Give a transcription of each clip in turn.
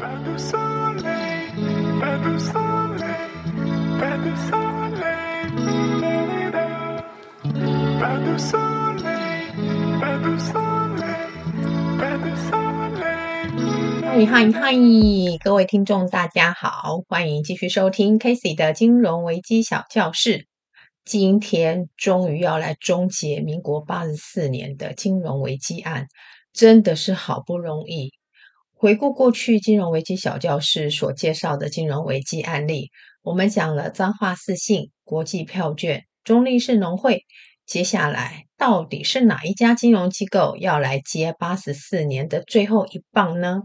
嗨嗨嗨！各位听众，大家好，欢迎继续收听 Casey 的金融危机小教室。今天终于要来终结民国八十四年的金融危机案，真的是好不容易。回顾过去金融危机小教室所介绍的金融危机案例，我们讲了彰化四信、国际票券、中立市农会。接下来到底是哪一家金融机构要来接八十四年的最后一棒呢？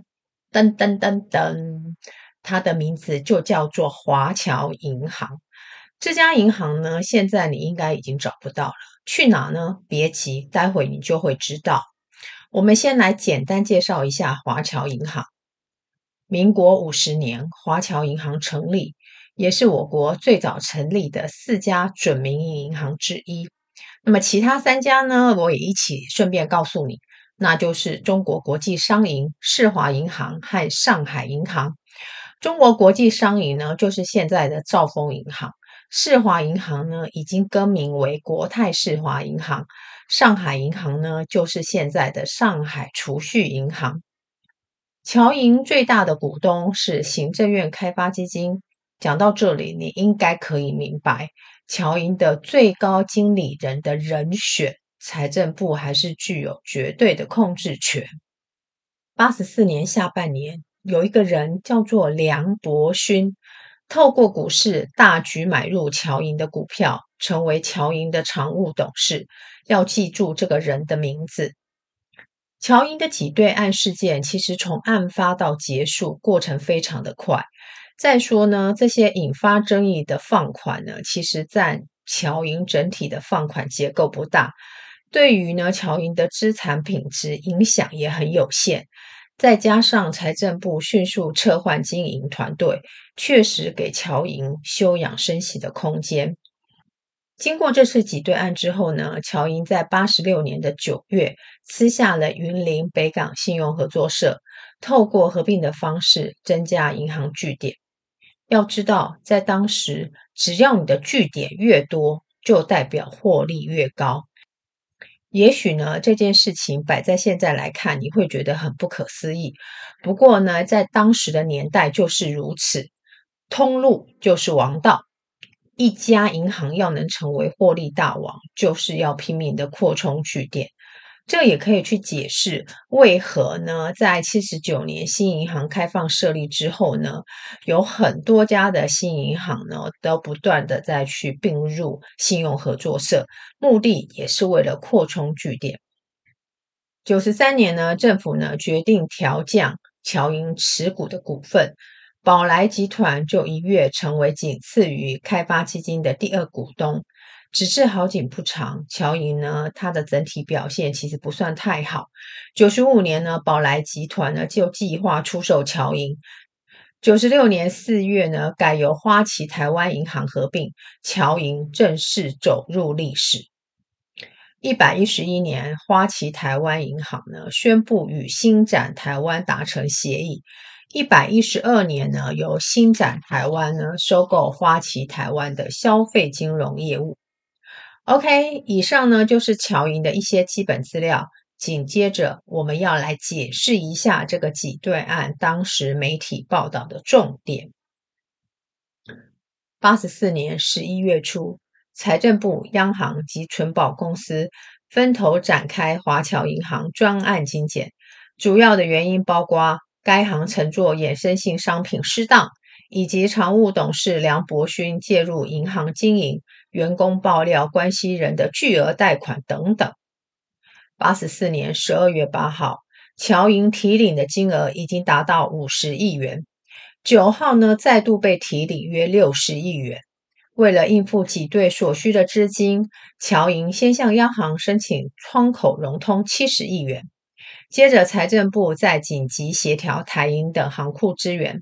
噔噔噔噔，它的名字就叫做华侨银行。这家银行呢，现在你应该已经找不到了。去哪呢？别急，待会你就会知道。我们先来简单介绍一下华侨银行。民国五十年，华侨银行成立，也是我国最早成立的四家准民营银行之一。那么其他三家呢，我也一起顺便告诉你，那就是中国国际商银、世华银行和上海银行。中国国际商银呢，就是现在的兆丰银行。世华银行呢，已经更名为国泰世华银行；上海银行呢，就是现在的上海储蓄银行。侨银最大的股东是行政院开发基金。讲到这里，你应该可以明白，侨银的最高经理人的人选，财政部还是具有绝对的控制权。八十四年下半年，有一个人叫做梁伯勋。透过股市大举买入侨银的股票，成为侨银的常务董事。要记住这个人的名字。侨银的挤兑案事件，其实从案发到结束过程非常的快。再说呢，这些引发争议的放款呢，其实占侨银整体的放款结构不大，对于呢侨银的资产品质影响也很有限。再加上财政部迅速撤换经营团队，确实给侨银休养生息的空间。经过这次挤兑案之后呢，乔银在八十六年的九月私下了云林北港信用合作社，透过合并的方式增加银行据点。要知道，在当时，只要你的据点越多，就代表获利越高。也许呢，这件事情摆在现在来看，你会觉得很不可思议。不过呢，在当时的年代就是如此，通路就是王道。一家银行要能成为获利大王，就是要拼命的扩充据点。这也可以去解释为何呢，在七十九年新银行开放设立之后呢，有很多家的新银行呢都不断的再去并入信用合作社，目的也是为了扩充据点。九十三年呢，政府呢决定调降侨银持股的股份，宝来集团就一跃成为仅次于开发基金的第二股东。只是好景不长，侨银呢，它的整体表现其实不算太好。九十五年呢，宝来集团呢就计划出售侨银。九十六年四月呢，改由花旗台湾银行合并，侨银正式走入历史。一百一十一年，花旗台湾银行呢宣布与新展台湾达成协议。一百一十二年呢，由星展台湾呢收购花旗台湾的消费金融业务。OK，以上呢就是侨银的一些基本资料。紧接着，我们要来解释一下这个挤兑案当时媒体报道的重点。八十四年十一月初，财政部、央行及存保公司分头展开华侨银行专案精简，主要的原因包括该行承做衍生性商品失当。以及常务董事梁伯勋介入银行经营、员工爆料关系人的巨额贷款等等。八十四年十二月八号，侨银提领的金额已经达到五十亿元。九号呢，再度被提领约六十亿元。为了应付挤兑所需的资金，侨银先向央行申请窗口融通七十亿元，接着财政部再紧急协调台银等行库支援。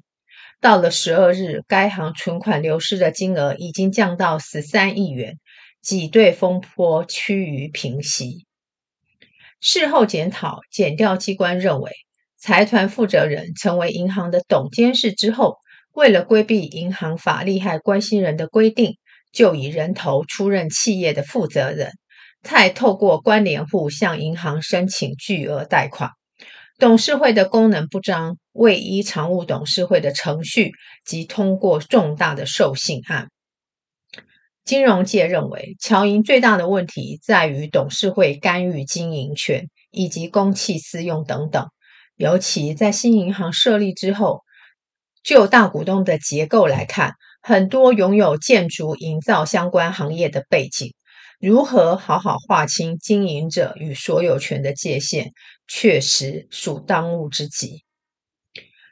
到了十二日，该行存款流失的金额已经降到十三亿元，挤兑风波趋于平息。事后检讨，检调机关认为，财团负责人成为银行的董监事之后，为了规避银行法利害关系人的规定，就以人头出任企业的负责人，再透过关联户向银行申请巨额贷款。董事会的功能不彰，未依常务董事会的程序及通过重大的授信案。金融界认为，侨银最大的问题在于董事会干预经营权以及公器私用等等。尤其在新银行设立之后，就大股东的结构来看，很多拥有建筑营造相关行业的背景。如何好好划清经营者与所有权的界限，确实属当务之急。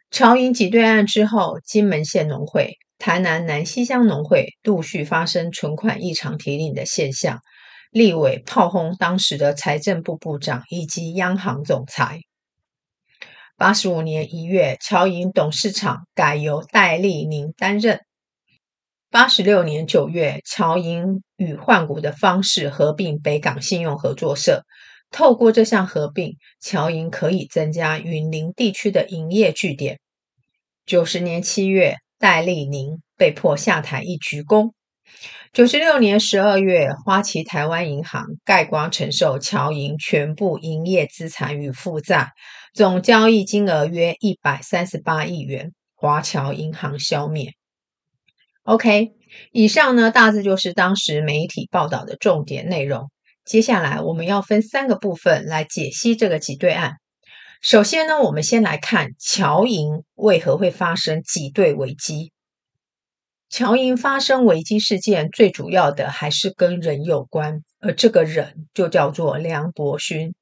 侨银挤兑案之后，金门县农会、台南南西乡农会陆续发生存款异常提领的现象，立委炮轰当时的财政部部长以及央行总裁。八十五年一月，侨银董事长改由戴立宁担任。八十六年九月，侨银以换股的方式合并北港信用合作社。透过这项合并，侨银可以增加云林地区的营业据点。九十年七月，戴立宁被迫下台一鞠躬。九十六年十二月，花旗台湾银行盖光承受侨银全部营业资产与负债，总交易金额约一百三十八亿元，华侨银行消灭。OK，以上呢，大致就是当时媒体报道的重点内容。接下来我们要分三个部分来解析这个挤兑案。首先呢，我们先来看侨银为何会发生挤兑危机。侨银发生危机事件，最主要的还是跟人有关，而这个人就叫做梁伯勋。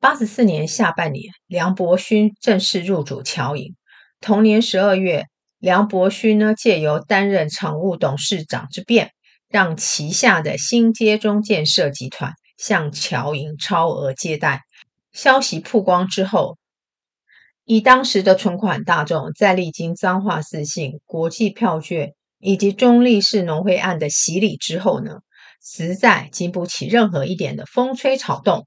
八十四年下半年，梁伯勋正式入主侨银。同年十二月。梁伯勋呢，借由担任常务董事长之便，让旗下的新街中建设集团向侨银超额借贷。消息曝光之后，以当时的存款大众，在历经彰化四信、国际票券以及中立市农会案的洗礼之后呢，实在经不起任何一点的风吹草动。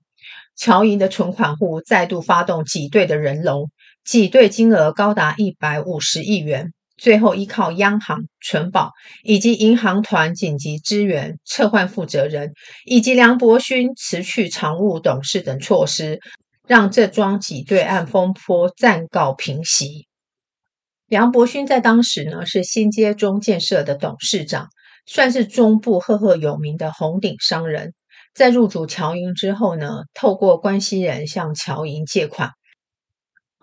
侨银的存款户再度发动挤兑的人龙，挤兑金额高达一百五十亿元。最后依靠央行存保以及银行团紧急支援、撤换负责人以及梁伯勋辞去常务董事等措施，让这桩挤兑案风波暂告平息。梁伯勋在当时呢是新街中建设的董事长，算是中部赫赫有名的红顶商人。在入主侨银之后呢，透过关系人向侨银借款。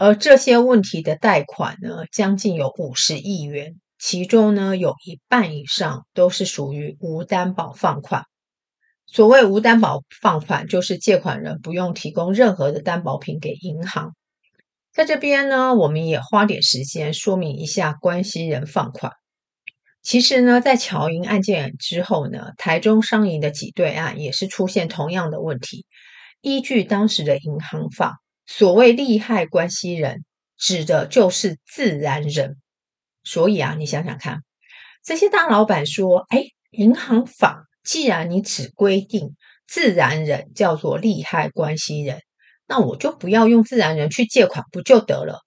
而这些问题的贷款呢，将近有五十亿元，其中呢有一半以上都是属于无担保放款。所谓无担保放款，就是借款人不用提供任何的担保品给银行。在这边呢，我们也花点时间说明一下关系人放款。其实呢，在侨银案件之后呢，台中商银的挤兑案也是出现同样的问题。依据当时的银行法。所谓利害关系人，指的就是自然人。所以啊，你想想看，这些大老板说：“哎，银行法既然你只规定自然人叫做利害关系人，那我就不要用自然人去借款不就得了？”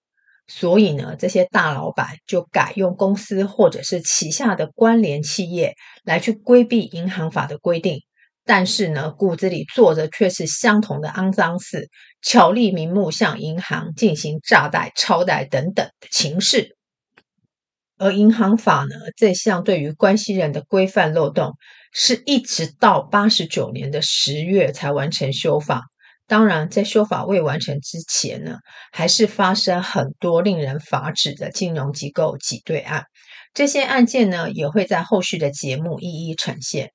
所以呢，这些大老板就改用公司或者是旗下的关联企业来去规避银行法的规定。但是呢，骨子里做的却是相同的肮脏事，巧立名目向银行进行诈贷、超贷等等的情事。而银行法呢，这项对于关系人的规范漏洞，是一直到八十九年的十月才完成修法。当然，在修法未完成之前呢，还是发生很多令人发指的金融机构挤兑案。这些案件呢，也会在后续的节目一一呈现。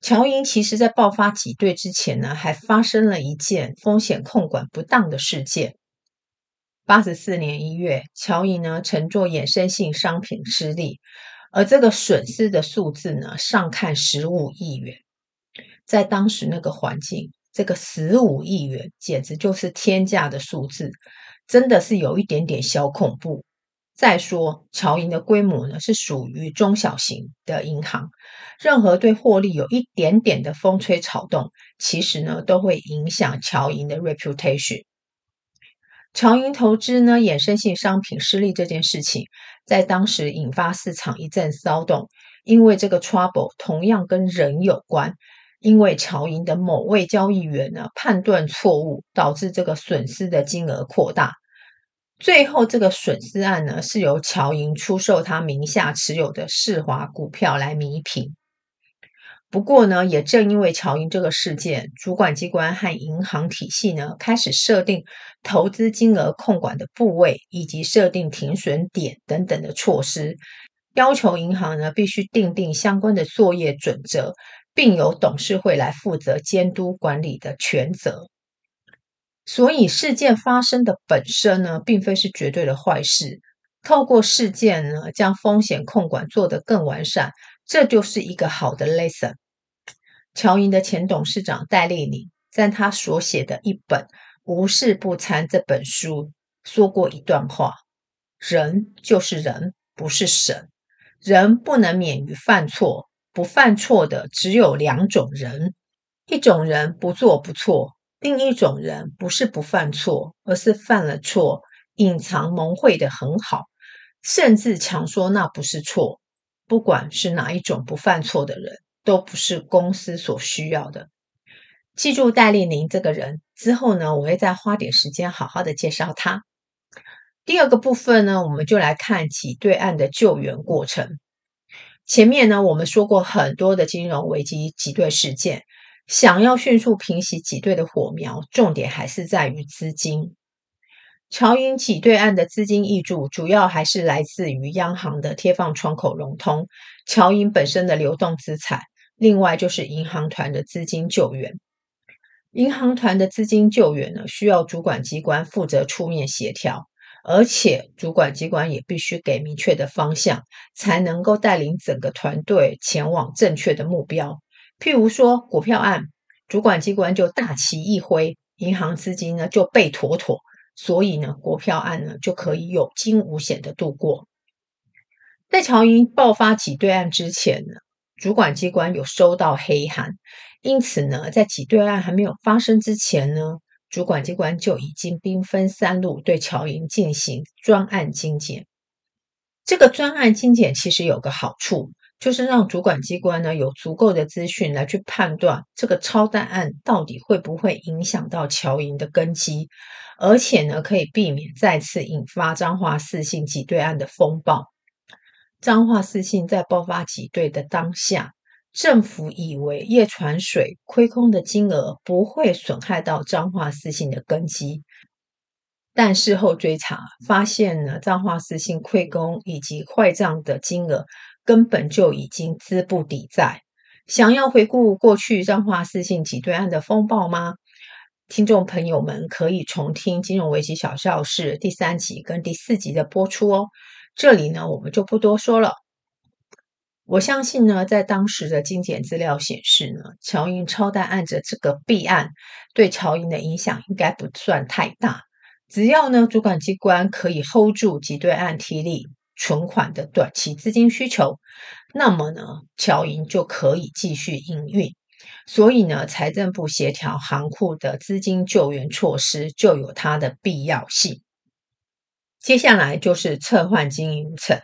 乔银其实，在爆发挤兑之前呢，还发生了一件风险控管不当的事件。八十四年一月，乔银呢乘坐衍生性商品失利，而这个损失的数字呢，上看十五亿元。在当时那个环境，这个十五亿元简直就是天价的数字，真的是有一点点小恐怖。再说，侨银的规模呢是属于中小型的银行，任何对获利有一点点的风吹草动，其实呢都会影响侨银的 reputation。乔银投资呢衍生性商品失利这件事情，在当时引发市场一阵骚动，因为这个 trouble 同样跟人有关，因为乔银的某位交易员呢判断错误，导致这个损失的金额扩大。最后，这个损失案呢是由乔银出售他名下持有的世华股票来弥平。不过呢，也正因为乔银这个事件，主管机关和银行体系呢开始设定投资金额控管的部位，以及设定停损点等等的措施，要求银行呢必须订定相关的作业准则，并由董事会来负责监督管理的权责。所以事件发生的本身呢，并非是绝对的坏事。透过事件呢，将风险控管做得更完善。这就是一个好的 lesson。乔银的前董事长戴立宁在他所写的一本《无事不参》这本书说过一段话：“人就是人，不是神。人不能免于犯错，不犯错的只有两种人：一种人不做不错，另一种人不是不犯错，而是犯了错，隐藏蒙晦得很好，甚至强说那不是错。”不管是哪一种不犯错的人，都不是公司所需要的。记住戴立宁这个人之后呢，我会再花点时间好好的介绍他。第二个部分呢，我们就来看挤兑案的救援过程。前面呢，我们说过很多的金融危机挤兑事件，想要迅速平息挤兑的火苗，重点还是在于资金。乔银挤兑案的资金挹注，主要还是来自于央行的贴放窗口融通，乔银本身的流动资产，另外就是银行团的资金救援。银行团的资金救援呢，需要主管机关负责出面协调，而且主管机关也必须给明确的方向，才能够带领整个团队前往正确的目标。譬如说股票案，主管机关就大旗一挥，银行资金呢就被妥妥。所以呢，国票案呢就可以有惊无险的度过。在乔银爆发挤兑案之前呢，主管机关有收到黑函，因此呢，在挤兑案还没有发生之前呢，主管机关就已经兵分三路对乔银进行专案精简。这个专案精简其实有个好处。就是让主管机关呢有足够的资讯来去判断这个超贷案到底会不会影响到乔银的根基，而且呢可以避免再次引发彰化四信挤兑案的风暴。彰化四信在爆发挤兑的当下，政府以为叶传水亏空的金额不会损害到彰化四信的根基，但事后追查发现呢，彰化四信亏空以及坏账的金额。根本就已经资不抵债。想要回顾过去彰化四信挤兑案的风暴吗？听众朋友们可以重听《金融危机小教室》第三集跟第四集的播出哦。这里呢，我们就不多说了。我相信呢，在当时的精简资料显示呢，乔英超贷案的这个弊案对乔英的影响应该不算太大。只要呢，主管机关可以 hold 住挤兑案提领。存款的短期资金需求，那么呢，乔银就可以继续营运。所以呢，财政部协调行库的资金救援措施就有它的必要性。接下来就是撤换经营层，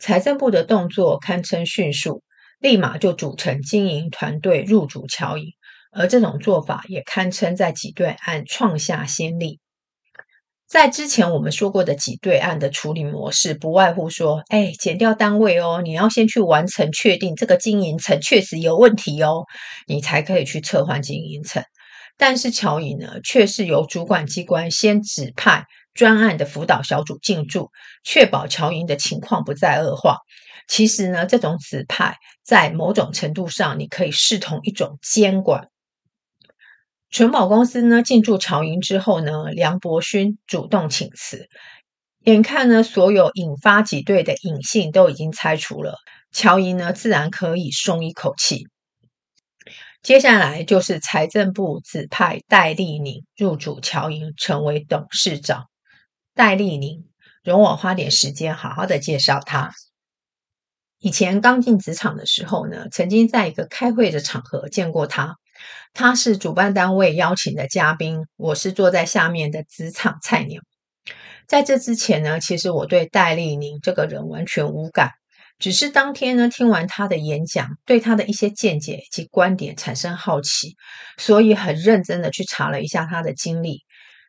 财政部的动作堪称迅速，立马就组成经营团队入主乔银，而这种做法也堪称在挤兑案创下先例。在之前我们说过的挤兑案的处理模式，不外乎说，哎，减掉单位哦，你要先去完成确定这个经营层确实有问题哦，你才可以去撤换经营层。但是乔银呢，却是由主管机关先指派专案的辅导小组进驻，确保乔银的情况不再恶化。其实呢，这种指派在某种程度上，你可以视同一种监管。存保公司呢进驻乔银之后呢，梁伯勋主动请辞。眼看呢，所有引发挤兑的隐性都已经拆除了，乔银呢自然可以松一口气。接下来就是财政部指派戴立宁入主乔银，成为董事长。戴立宁，容我花点时间好好的介绍他。以前刚进职场的时候呢，曾经在一个开会的场合见过他。他是主办单位邀请的嘉宾，我是坐在下面的职场菜鸟。在这之前呢，其实我对戴立宁这个人完全无感，只是当天呢听完他的演讲，对他的一些见解及观点产生好奇，所以很认真的去查了一下他的经历。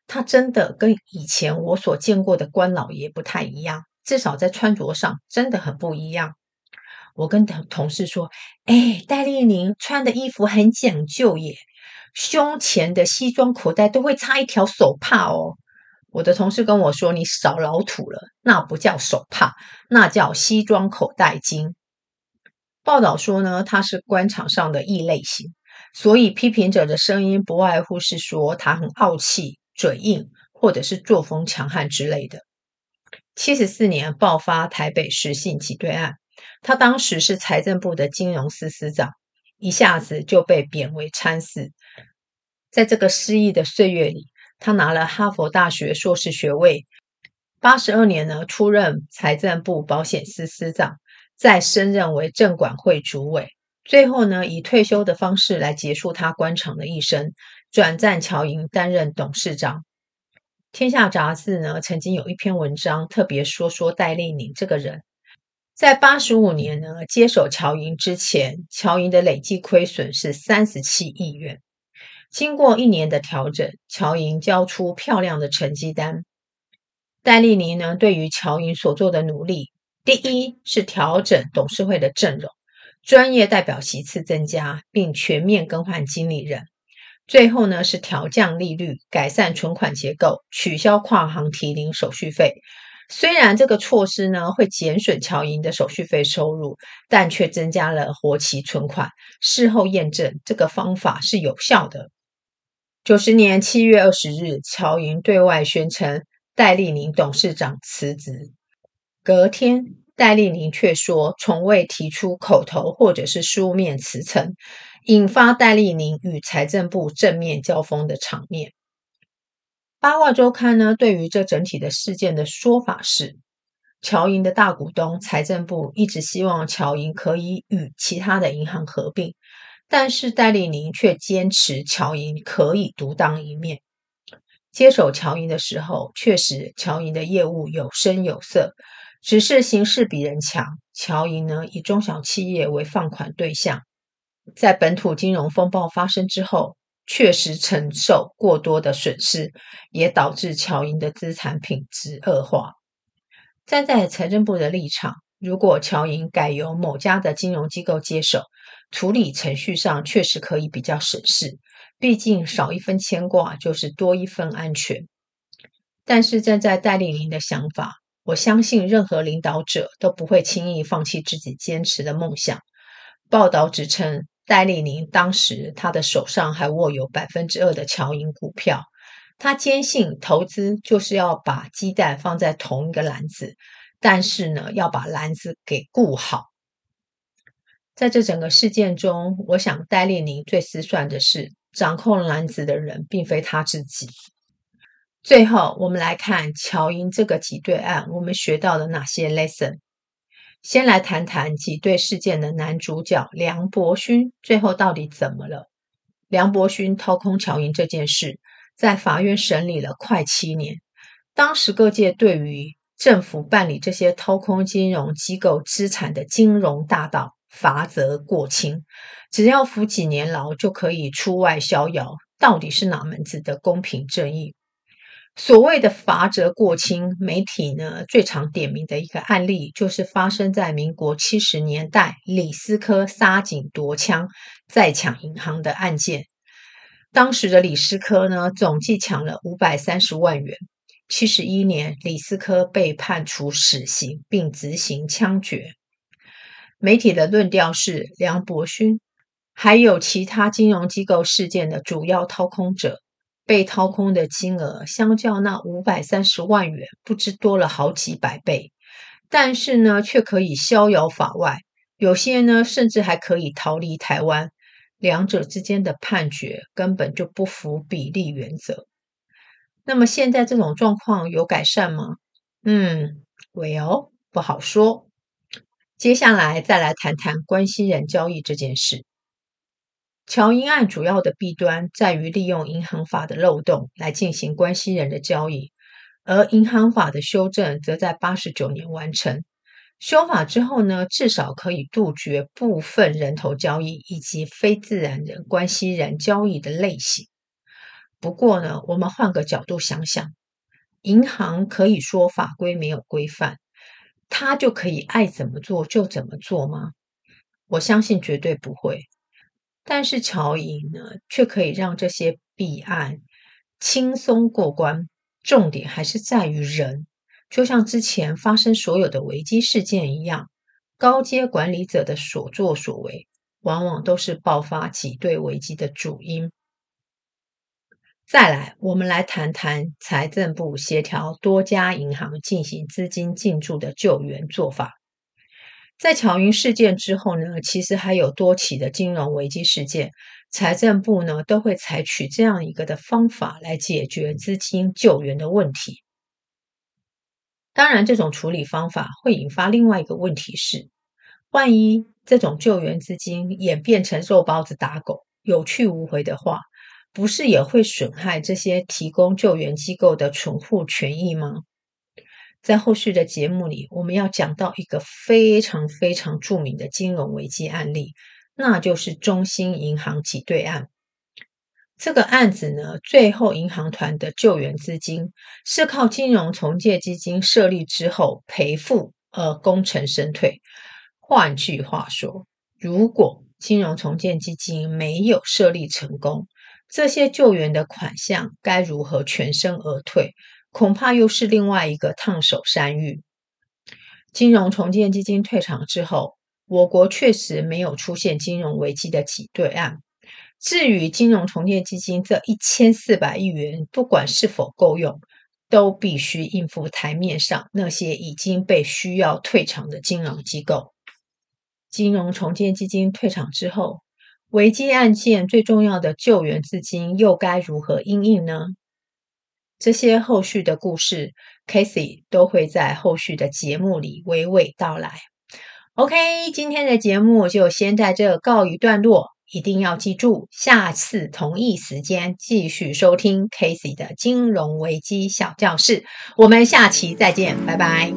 他真的跟以前我所见过的官老爷不太一样，至少在穿着上真的很不一样。我跟同同事说：“哎，戴丽宁穿的衣服很讲究耶，胸前的西装口袋都会插一条手帕哦。”我的同事跟我说：“你少老土了，那不叫手帕，那叫西装口袋巾。”报道说呢，他是官场上的异类型，所以批评者的声音不外乎是说他很傲气。嘴硬，或者是作风强悍之类的。七十四年爆发台北市信挤兑案，他当时是财政部的金融司司长，一下子就被贬为参事。在这个失意的岁月里，他拿了哈佛大学硕士学位。八十二年呢，出任财政部保险司司长，再升任为证管会主委，最后呢，以退休的方式来结束他官场的一生。转战侨银担任董事长。天下杂志呢，曾经有一篇文章特别说说戴立宁这个人。在八十五年呢，接手侨银之前，侨银的累计亏损是三十七亿元。经过一年的调整，侨银交出漂亮的成绩单。戴丽妮呢，对于侨银所做的努力，第一是调整董事会的阵容，专业代表席次增加，并全面更换经理人。最后呢，是调降利率，改善存款结构，取消跨行提零手续费。虽然这个措施呢会减损侨银的手续费收入，但却增加了活期存款。事后验证，这个方法是有效的。九十年七月二十日，侨银对外宣称戴立宁董事长辞职。隔天，戴立宁却说从未提出口头或者是书面辞呈。引发戴立宁与财政部正面交锋的场面。八卦周刊呢，对于这整体的事件的说法是，侨银的大股东财政部一直希望侨银可以与其他的银行合并，但是戴立宁却坚持侨银可以独当一面。接手侨银的时候，确实侨银的业务有声有色，只是形势比人强。侨银呢，以中小企业为放款对象。在本土金融风暴发生之后，确实承受过多的损失，也导致侨银的资产品质恶化。站在财政部的立场，如果侨银改由某家的金融机构接手，处理程序上确实可以比较省事，毕竟少一分牵挂就是多一份安全。但是站在戴立宁的想法，我相信任何领导者都不会轻易放弃自己坚持的梦想。报道指称。戴立宁当时，他的手上还握有百分之二的侨银股票。他坚信投资就是要把鸡蛋放在同一个篮子，但是呢，要把篮子给顾好。在这整个事件中，我想戴立宁最思算的是，掌控篮子的人并非他自己。最后，我们来看侨银这个挤兑案，我们学到了哪些 lesson？先来谈谈挤兑事件的男主角梁伯勋，最后到底怎么了？梁伯勋掏空侨银这件事，在法院审理了快七年。当时各界对于政府办理这些掏空金融机构资产的金融大盗，罚则过轻，只要服几年牢就可以出外逍遥，到底是哪门子的公平正义？所谓的罚则过轻，媒体呢最常点名的一个案例，就是发生在民国七十年代李斯科杀警夺枪再抢银行的案件。当时的李斯科呢，总计抢了五百三十万元。七十一年，李斯科被判处死刑，并执行枪决。媒体的论调是，梁伯勋还有其他金融机构事件的主要掏空者。被掏空的金额相较那五百三十万元，不知多了好几百倍，但是呢，却可以逍遥法外。有些呢，甚至还可以逃离台湾。两者之间的判决根本就不符比例原则。那么现在这种状况有改善吗？嗯，Well，不好说。接下来再来谈谈关系人交易这件事。乔英案主要的弊端在于利用银行法的漏洞来进行关系人的交易，而银行法的修正则在八十九年完成。修法之后呢，至少可以杜绝部分人头交易以及非自然人关系人交易的类型。不过呢，我们换个角度想想，银行可以说法规没有规范，它就可以爱怎么做就怎么做吗？我相信绝对不会。但是乔银呢，却可以让这些弊案轻松过关。重点还是在于人。就像之前发生所有的危机事件一样，高阶管理者的所作所为，往往都是爆发挤兑危机的主因。再来，我们来谈谈财政部协调多家银行进行资金进驻的救援做法。在乔云事件之后呢，其实还有多起的金融危机事件，财政部呢都会采取这样一个的方法来解决资金救援的问题。当然，这种处理方法会引发另外一个问题是：万一这种救援资金演变成肉包子打狗、有去无回的话，不是也会损害这些提供救援机构的存户权益吗？在后续的节目里，我们要讲到一个非常非常著名的金融危机案例，那就是中兴银行挤兑案。这个案子呢，最后银行团的救援资金是靠金融重建基金设立之后赔付而功成身退。换句话说，如果金融重建基金没有设立成功，这些救援的款项该如何全身而退？恐怕又是另外一个烫手山芋。金融重建基金退场之后，我国确实没有出现金融危机的挤兑案。至于金融重建基金这一千四百亿元，不管是否够用，都必须应付台面上那些已经被需要退场的金融机构。金融重建基金退场之后，危机案件最重要的救援资金又该如何应应呢？这些后续的故事，Casey 都会在后续的节目里娓娓道来。OK，今天的节目就先在这告一段落。一定要记住，下次同一时间继续收听 Casey 的金融危机小教室。我们下期再见，拜拜。